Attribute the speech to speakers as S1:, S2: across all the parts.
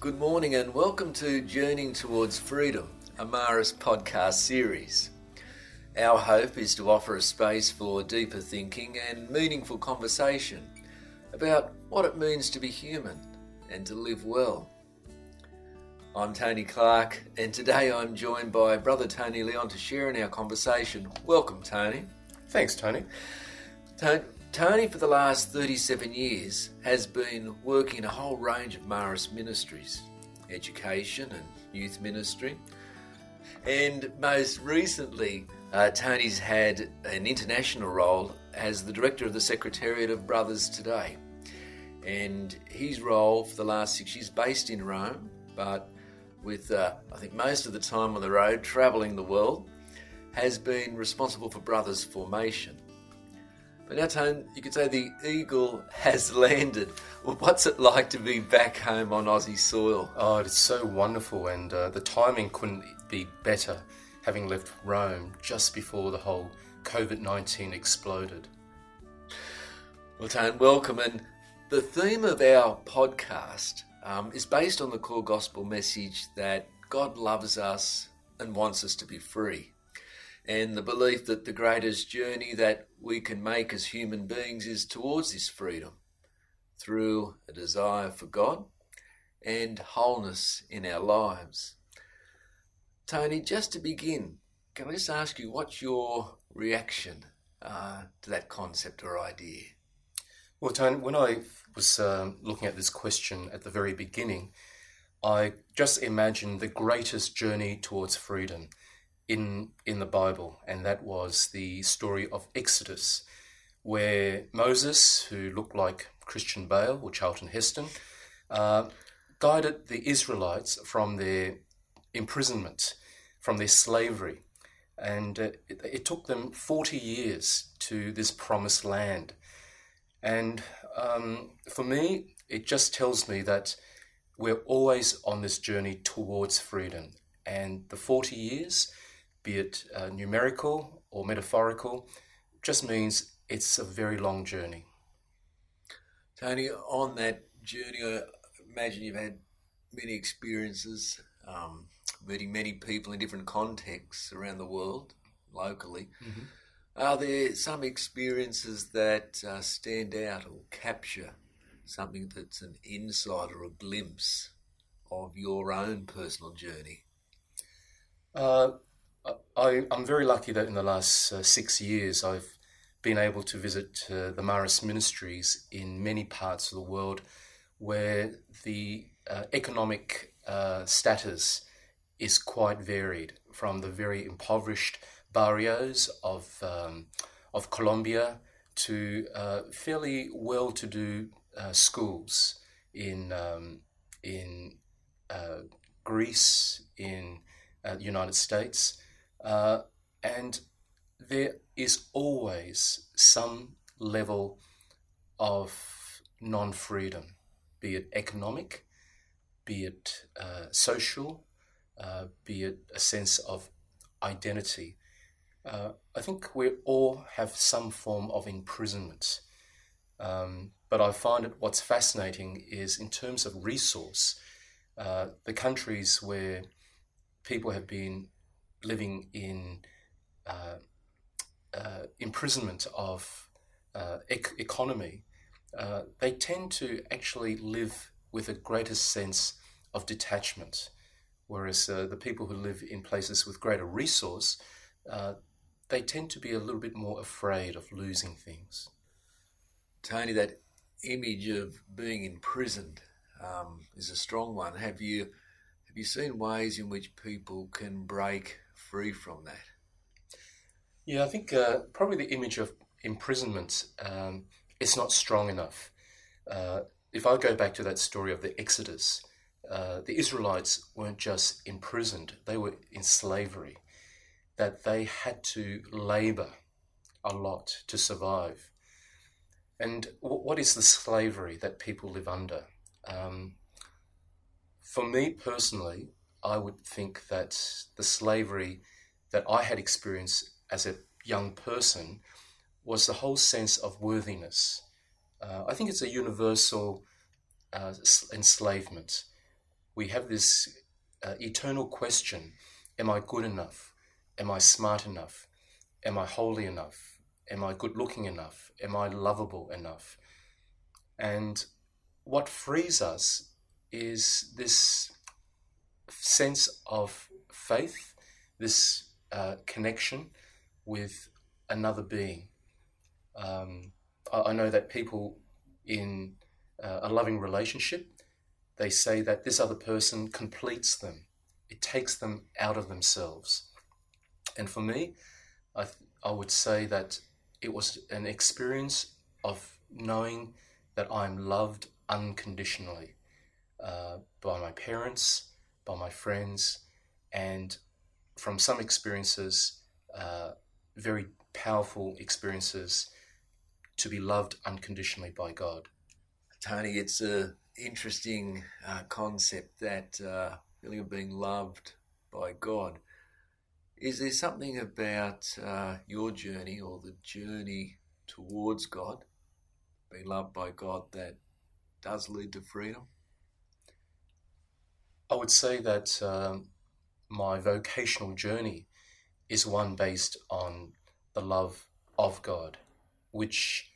S1: Good morning and welcome to Journeying Towards Freedom, a Marist podcast series. Our hope is to offer a space for deeper thinking and meaningful conversation about what it means to be human and to live well. I'm Tony Clark, and today I'm joined by Brother Tony Leon to share in our conversation. Welcome, Tony.
S2: Thanks, Tony.
S1: Tony, for the last 37 years, has been working in a whole range of Marist ministries education and youth ministry. And most recently, uh, Tony's had an international role as the director of the Secretariat of Brothers Today. And his role for the last six years, based in Rome, but with uh, I think most of the time on the road, travelling the world, has been responsible for Brothers Formation. But now, Tone, you could say the eagle has landed. Well, what's it like to be back home on Aussie soil?
S2: Oh, it's so wonderful, and uh, the timing couldn't be better, having left Rome just before the whole COVID 19 exploded.
S1: Well, Tone, welcome. And the theme of our podcast um, is based on the core gospel message that God loves us and wants us to be free and the belief that the greatest journey that we can make as human beings is towards this freedom through a desire for God and wholeness in our lives. Tony, just to begin, can I just ask you what's your reaction uh, to that concept or idea?
S2: Well, Tony, when I was um, looking at this question at the very beginning, I just imagined the greatest journey towards freedom in in the Bible, and that was the story of Exodus, where Moses, who looked like Christian Bale or Charlton Heston, uh, guided the Israelites from their imprisonment, from their slavery, and uh, it, it, took them forty years to this promised land. And um, for me, it just tells me that we're always on this journey towards freedom, and the forty years be it uh, numerical or metaphorical, just means it's a very long journey.
S1: Tony, on that journey, I imagine you've had many experiences, um, meeting many people in different contexts around the world, locally. Mm-hmm. Are there some experiences that uh, stand out or capture something that's an insight or a glimpse of your own personal journey?
S2: Uh, I, am very lucky that in the last uh, six years I've been able to visit uh, the Marist ministries in many parts of the world where the uh, economic uh, status is quite varied from the very impoverished barrios of, um, of Colombia to uh, fairly well to do uh, schools in, um, in Greece, in the United States. Uh, and there is always some level of non freedom, be it economic, be it uh, social, uh, be it a sense of identity. Uh, I think we all have some form of imprisonment. Um, but I find it what's fascinating is in terms of resource, uh, the countries where people have been living in uh, uh, imprisonment of uh, ec- economy, uh, they tend to actually live with a greater sense of detachment. Whereas uh, the people who live in places with greater resource, they tend to be a little bit more afraid of losing things.
S1: Tony, that image of being imprisoned um, is a strong one. Have you have you seen ways in which people can break free from that?
S2: Yeah, I think uh, probably the image of imprisonment um, is not strong enough. Uh, if I go back to that story of the Exodus, uh, the Israelites weren't just imprisoned, they were in slavery, that they had to labor a lot to survive. And w- what is the slavery that people live under? Um, for me personally, I would think that the slavery that I had experienced as a young person was the whole sense of worthiness. Uh, I think it's a universal uh, enslavement we have this uh, eternal question Am I good enough? Am I smart enough? Am I holy enough? Am I good looking enough? Am I lovable enough? And what frees us is this sense of faith, this uh, connection with another being. Um, I, I, know that people in uh, a loving relationship, they say that this other person completes them. It takes them out of themselves. And for me, I, th- I would say that it was an experience of knowing that I'm loved unconditionally uh, by my parents, by my friends, and from some experiences, uh, very powerful experiences, to be loved unconditionally by God.
S1: Tony, it's an interesting uh, concept that uh, feeling of being loved by God. Is there something about uh, your journey or the journey towards God, being loved by God, that does lead to freedom?
S2: I would say that um, my vocational journey is one based on the love of God, which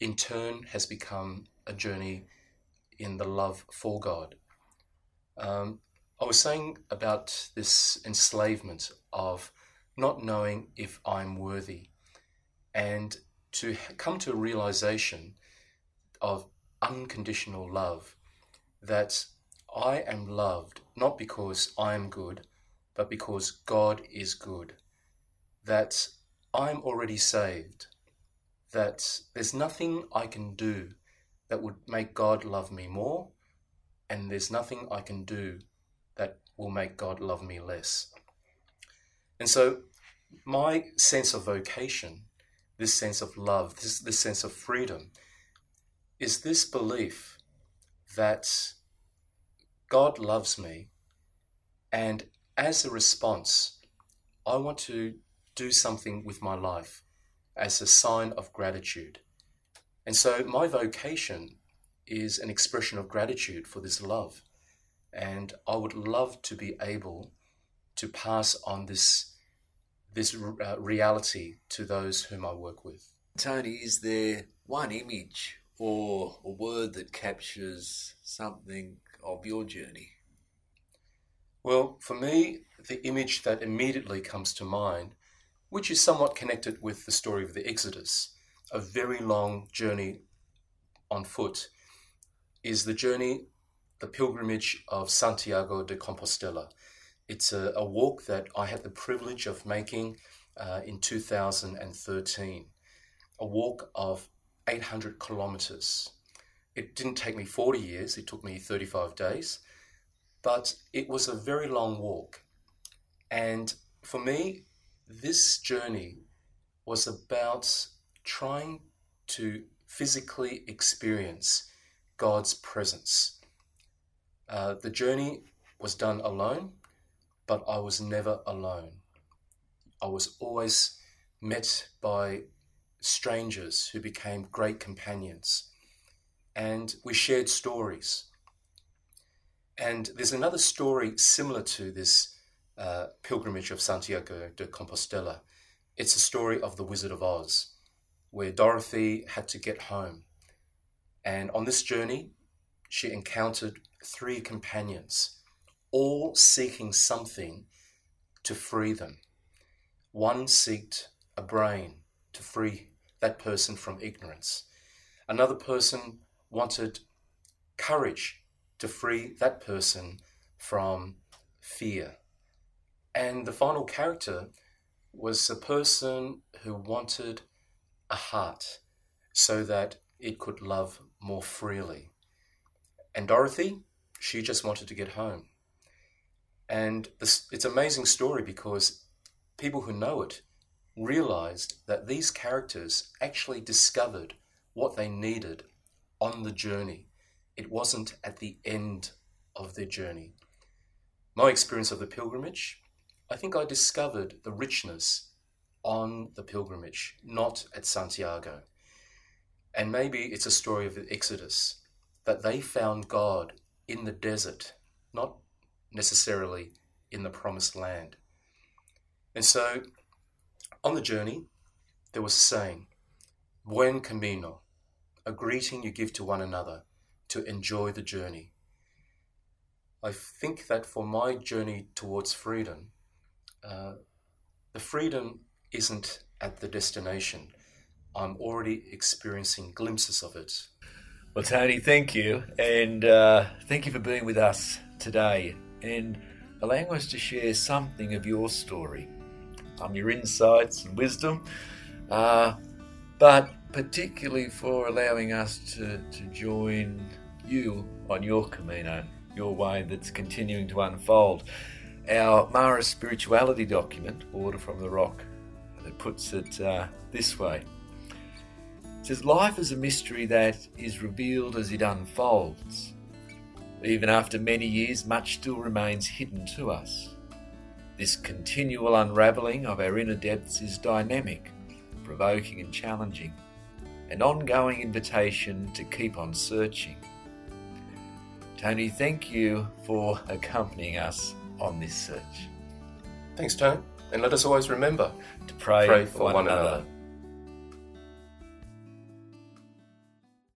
S2: in turn has become a journey in the love for God. Um, I was saying about this enslavement of not knowing if I'm worthy and to come to a realization of unconditional love that I am loved not because I am good, but because God is good. That I'm already saved. That there's nothing I can do that would make God love me more, and there's nothing I can do that will make God love me less. And so, my sense of vocation, this sense of love, this, this sense of freedom, is this belief that God loves me, and as a response, I want to do something with my life as a sign of gratitude. And so my vocation is an expression of gratitude for this love. And I would love to be able to pass on this, this uh, reality to those whom I work with.
S1: Tony, is there one image or a word that captures something of your journey?
S2: Well, for me, the image that immediately comes to mind, which is somewhat connected with the story of the Exodus, a very long journey on foot, is the journey, the pilgrimage of Santiago de Compostela. It's a, a walk that I had the privilege of making uh, in 2013, a walk of 800 kilometers it didn't take me 40 years, it took me 35 days, but it was a very long walk. And for me, this journey was about trying to physically experience God's presence. Uh, the journey was done alone, but I was never alone. I was always met by strangers who became great companions and we shared stories. And there's another story similar to this uh, pilgrimage of Santiago de Compostela. It's a story of the Wizard of Oz, where Dorothy had to get home. And on this journey, she encountered three companions, all seeking something to free them. One sought a brain to free that person from ignorance. Another person wanted courage to free that person from fear. And the final character was a person who wanted a heart so that it could love more freely. And Dorothy, she just wanted to get home. And this, it's an amazing story because people who know it realized that these characters actually discovered what they needed on the journey. It wasn't at the end of their journey. My experience of the pilgrimage, I think I discovered the richness on the pilgrimage, not at Santiago. And maybe it's a story of the Exodus, that they found God in the desert not necessarily in the promised land. And so on the journey, there was a saying, Buen camino, a greeting you give to one another to enjoy the journey. I think that for my journey towards freedom, uh, the freedom isn't at the destination. I'm already experiencing glimpses of it.
S1: Well, Tony, thank you. And uh, thank you for being with us today and allowing us to share something of your story, um, your insights and wisdom, uh, but particularly for allowing us to, to join you on your Camino, your way that's continuing to unfold. Our Marist spirituality document, Water from the Rock, that puts it uh, this way. It says, Life is a mystery that is revealed as it unfolds. Even after many years, much still remains hidden to us. This continual unravelling of our inner depths is dynamic, provoking and challenging, an ongoing invitation to keep on searching. Tony, thank you for accompanying us on this search.
S2: Thanks, Tony. And let us always remember
S1: To pray,
S2: pray
S1: for,
S2: for one,
S1: another.
S2: another.